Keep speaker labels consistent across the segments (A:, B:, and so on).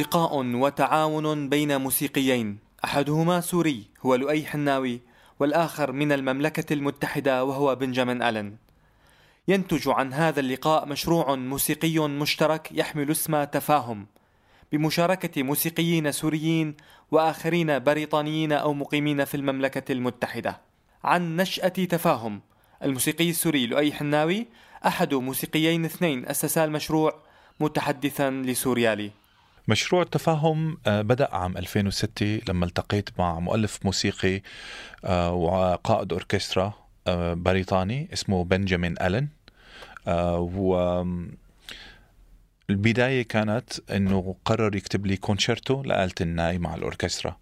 A: لقاء وتعاون بين موسيقيين. أحدهما سوري هو لؤي حناوي والآخر من المملكة المتحدة وهو بنجامين آلن. ينتج عن هذا اللقاء مشروع موسيقي مشترك يحمل اسم تفاهم. بمشاركة موسيقيين سوريين وآخرين بريطانيين أو مقيمين في المملكة المتحدة. عن نشأة تفاهم. الموسيقي السوري لؤي حناوي أحد موسيقيين اثنين اسسا المشروع متحدثا لسوريالي.
B: مشروع التفاهم آه، بدأ عام 2006 لما التقيت مع مؤلف موسيقي آه، وقائد أوركسترا آه، بريطاني اسمه بنجامين ألن. و البداية كانت إنه قرر يكتب لي كونشيرتو لآلة الناي مع الأوركسترا.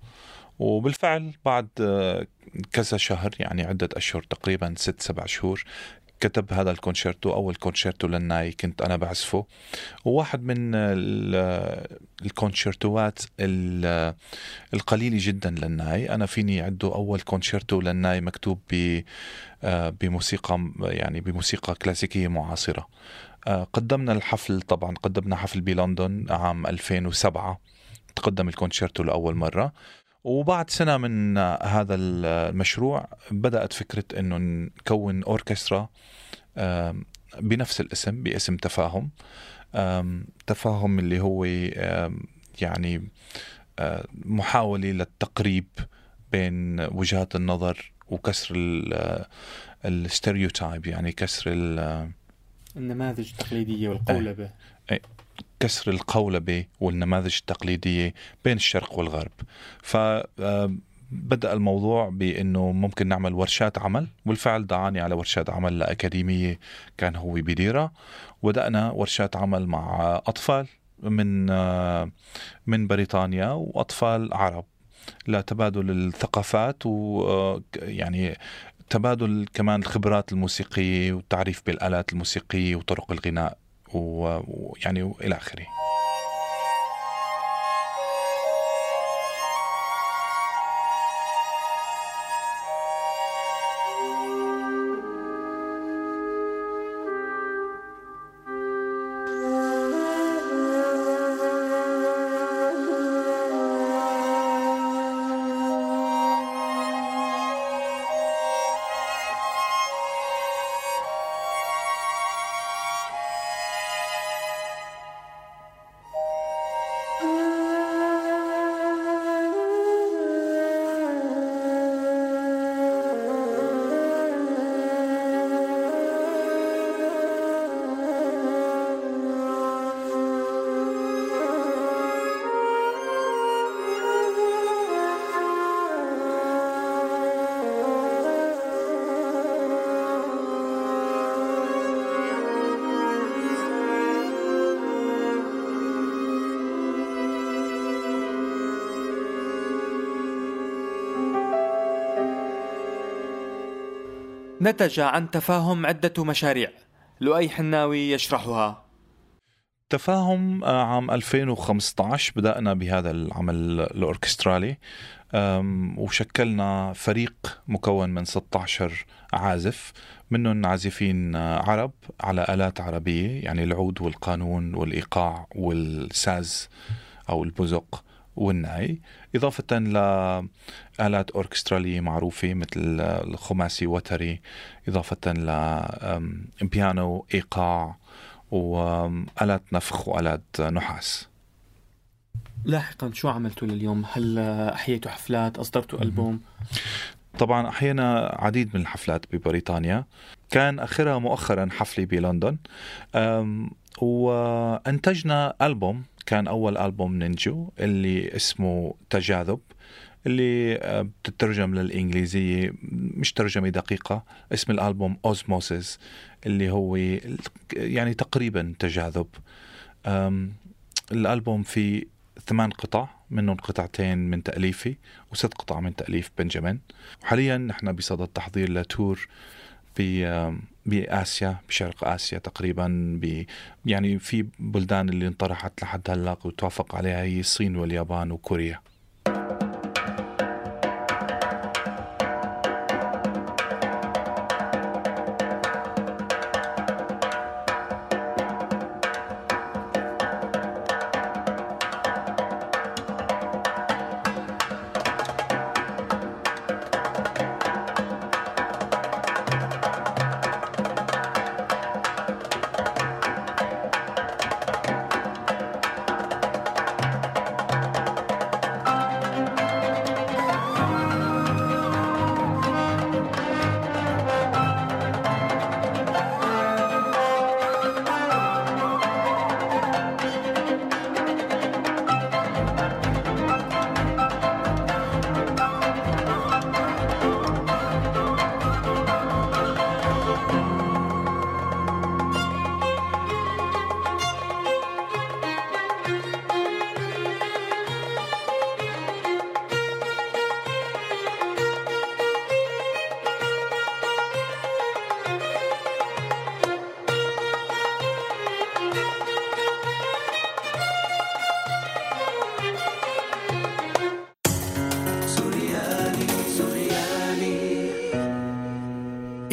B: وبالفعل بعد كذا شهر يعني عدة أشهر تقريبا ست سبع شهور كتب هذا الكونشيرتو أول كونشيرتو للناي كنت أنا بعزفه. وواحد من الكونشيرتوات القليلة جدا للناي. أنا فيني عده أول كونشيرتو للناي مكتوب بموسيقى يعني بموسيقى كلاسيكية معاصرة. قدمنا الحفل طبعا قدمنا حفل بلندن عام 2007 تقدم الكونشيرتو لأول مرة. وبعد سنة من هذا المشروع بدأت فكرة أنه نكون أوركسترا بنفس الاسم باسم تفاهم تفاهم اللي هو يعني محاولة للتقريب بين وجهات النظر وكسر الستيريوتايب يعني كسر
A: النماذج التقليدية والقولبة
B: إيه. كسر القولبة والنماذج التقليدية بين الشرق والغرب. فبدأ الموضوع بأنه ممكن نعمل ورشات عمل والفعل دعاني على ورشات عمل لأكاديمية كان هو بديرة. وبدأنا ورشات عمل مع أطفال من من بريطانيا وأطفال عرب لتبادل الثقافات ويعني تبادل كمان الخبرات الموسيقية والتعريف بالآلات الموسيقية وطرق الغناء. ويعني والى آخره.
A: نتج عن تفاهم عدة مشاريع. لؤي حناوي يشرحها.
B: تفاهم آه، عام 2015 بدأنا بهذا العمل الأوركسترالي. وشكلنا فريق مكون من 16 عازف منهم عازفين آه، عرب على آلات عربية يعني العود والقانون والإيقاع والساز أو البزق. والناي إضافة لآلات أوركسترالية معروفة مثل الخماسي وتري إضافة لبيانو إيقاع وآلات نفخ وآلات نحاس
A: لاحقا شو عملتوا لليوم؟ هل أحييتوا حفلات؟ أصدرتوا ألبوم؟
B: طبعا أحيانا عديد من الحفلات ببريطانيا كان آخرها مؤخرا حفلي بلندن وانتجنا ألبوم كان أول ألبوم نينجو اللي اسمه تجاذب اللي آه، بتترجم للإنجليزية مش ترجمة دقيقة اسم الألبوم أوزموسيس اللي هو يعني تقريبا تجاذب.
A: الألبوم فيه ثمان قطع منهم قطعتين من تأليفي وست قطع من تأليف بنجامين. وحاليا نحن بصدد التحضير لتور بآسيا بشرق آسيا تقريبا ب يعني في بلدان اللي انطرحت لحد هلأ وتوافق عليها هي الصين واليابان وكوريا.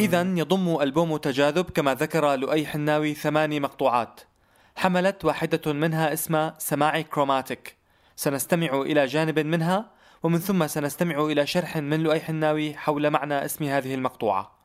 B: إذا يضم ألبوم تجاذب كما ذكر لؤي حناوي ثماني مقطوعات. حملت واحدة منها اسم سماعي كروماتيك سنستمع إلى جانب منها ومن ثم سنستمع إلى شرح من لؤي حناوي حول معنى اسم هذه المقطوعة.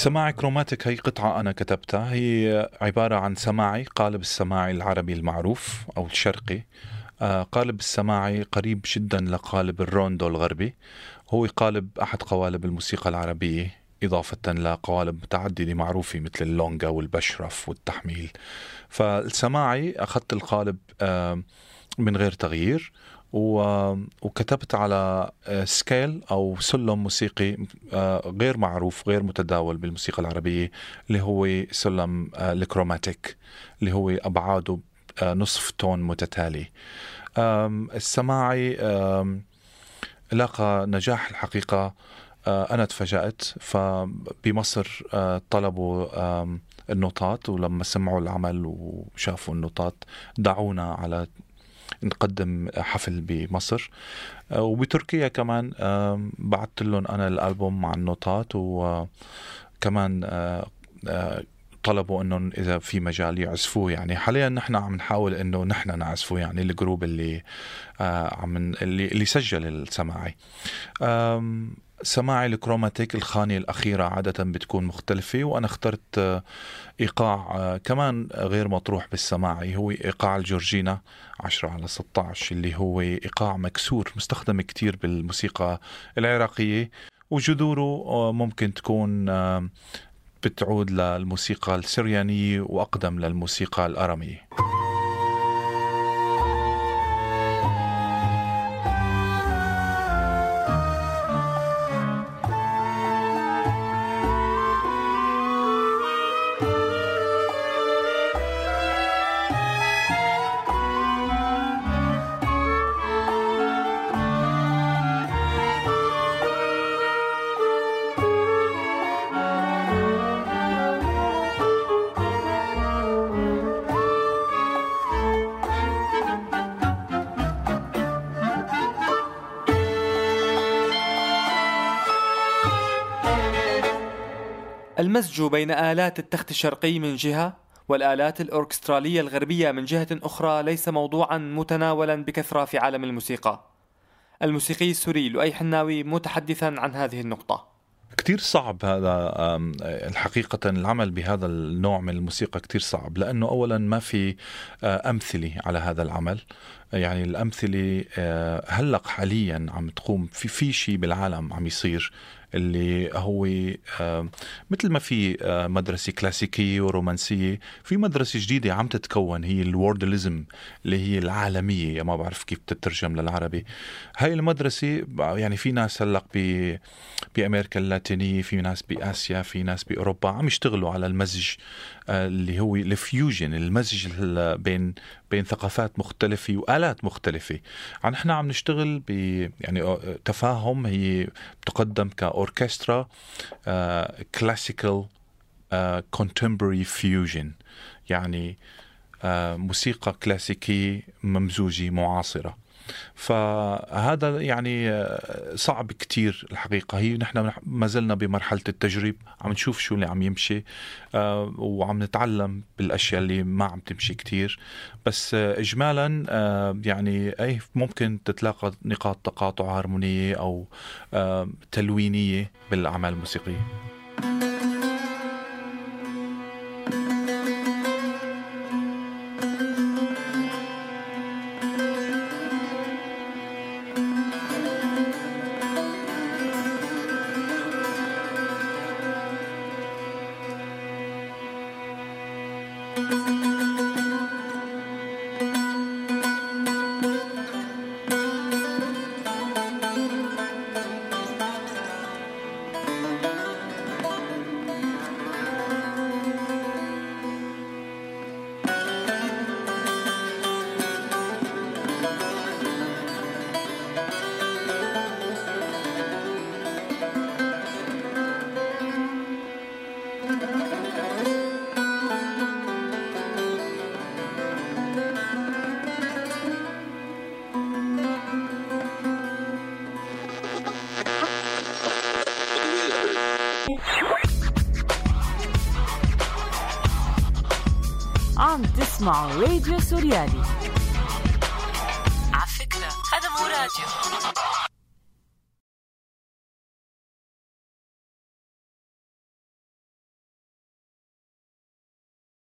B: سماعي كروماتيك هي قطعة أنا كتبتها. هي عبارة عن سماعي قالب السماعي العربي المعروف أو الشرقي. آه، قالب السماعي قريب جدا لقالب الروندو الغربي. هو قالب أحد قوالب الموسيقى العربية إضافة لقوالب متعددة معروفة مثل اللونجا والبشرف والتحميل. فالسماعي أخذت القالب آه، من غير تغيير. وكتبت على scale آه، أو سلم موسيقي آه، غير معروف غير متداول بالموسيقى العربية اللي هو سلم آه، ال chromatic اللي هو أبعاده نصف tone متتالي. السماعي لاقى نجاح الحقيقة. أنا تفاجأت فبمصر طلبوا النوتات ولما سمعوا العمل وشافوا النوتات دعونا على نقدم حفل بمصر. آه، وبتركيا كمان بعثت لهم أنا الألبوم مع النوتات وكمان آه، آه، طلبوا انه إذا في مجال يعزفوه. يعني حاليا نحن عم نحاول إنه نحن نعزفه يعني الجروب اللي آه عم اللي اللي سجل السماعي. سماعي الكروماتيك الخانة الأخيرة عادة بتكون مختلفة وأنا اخترت آه، إيقاع آه، كمان غير مطروح بالسماعي هو إيقاع الجورجينا 10 على 16 اللي هو إيقاع مكسور مستخدم كتير بالموسيقى العراقية وجذوره آه، ممكن تكون بتعود للموسيقى السريانية وأقدم للموسيقى الأرامية.
A: المزج بين آلات التخت الشرقي من جهة والآلات الأوركسترالية الغربية من جهة أخرى ليس موضوعا متناولا بكثرة في عالم الموسيقى. الموسيقي السوري لؤي حناوي متحدثا عن هذه النقطة.
B: كتير صعب هذا الحقيقة العمل بهذا النوع من الموسيقى كتير صعب لأنه أولا ما في أمثلة على هذا العمل. يعني الأمثلة هلق حاليا عم تقوم في في شيء بالعالم عم يصير. اللي هو مثل ما في مدرسة كلاسيكية ورومانسية في مدرسة جديدة عم تتكون هي الوردلزم اللي هي العالمية. ما بعرف كيف تترجم للعربي. هاي المدرسة يعني في ناس هلق ب بأمريكا اللاتينية في ناس بآسيا في ناس بأوروبا عم يشتغلوا على المزج اللي هو الفيوجن المزج بين بين ثقافات مختلفة وآلات مختلفة. يعني إحنا عم نشتغل ب يعني تفاهم هي تقدم كأوركسترا classical contemporary fusion يعني آه، موسيقى كلاسيكية ممزوجة معاصرة. فهذا يعني آه، صعب كتير الحقيقة. هي نحن ما زلنا بمرحلة التجريب عم نشوف شو اللي عم يمشي آه، وعم نتعلم بالأشياء اللي ما عم تمشي كتير. بس آه، إجمالا يعني أي ممكن تتلاقى نقاط تقاطع هارمونية أو تلوينية بالأعمال الموسيقية.
C: تسمعوا راديو سوريالي. على فكرة هذا مو راديو.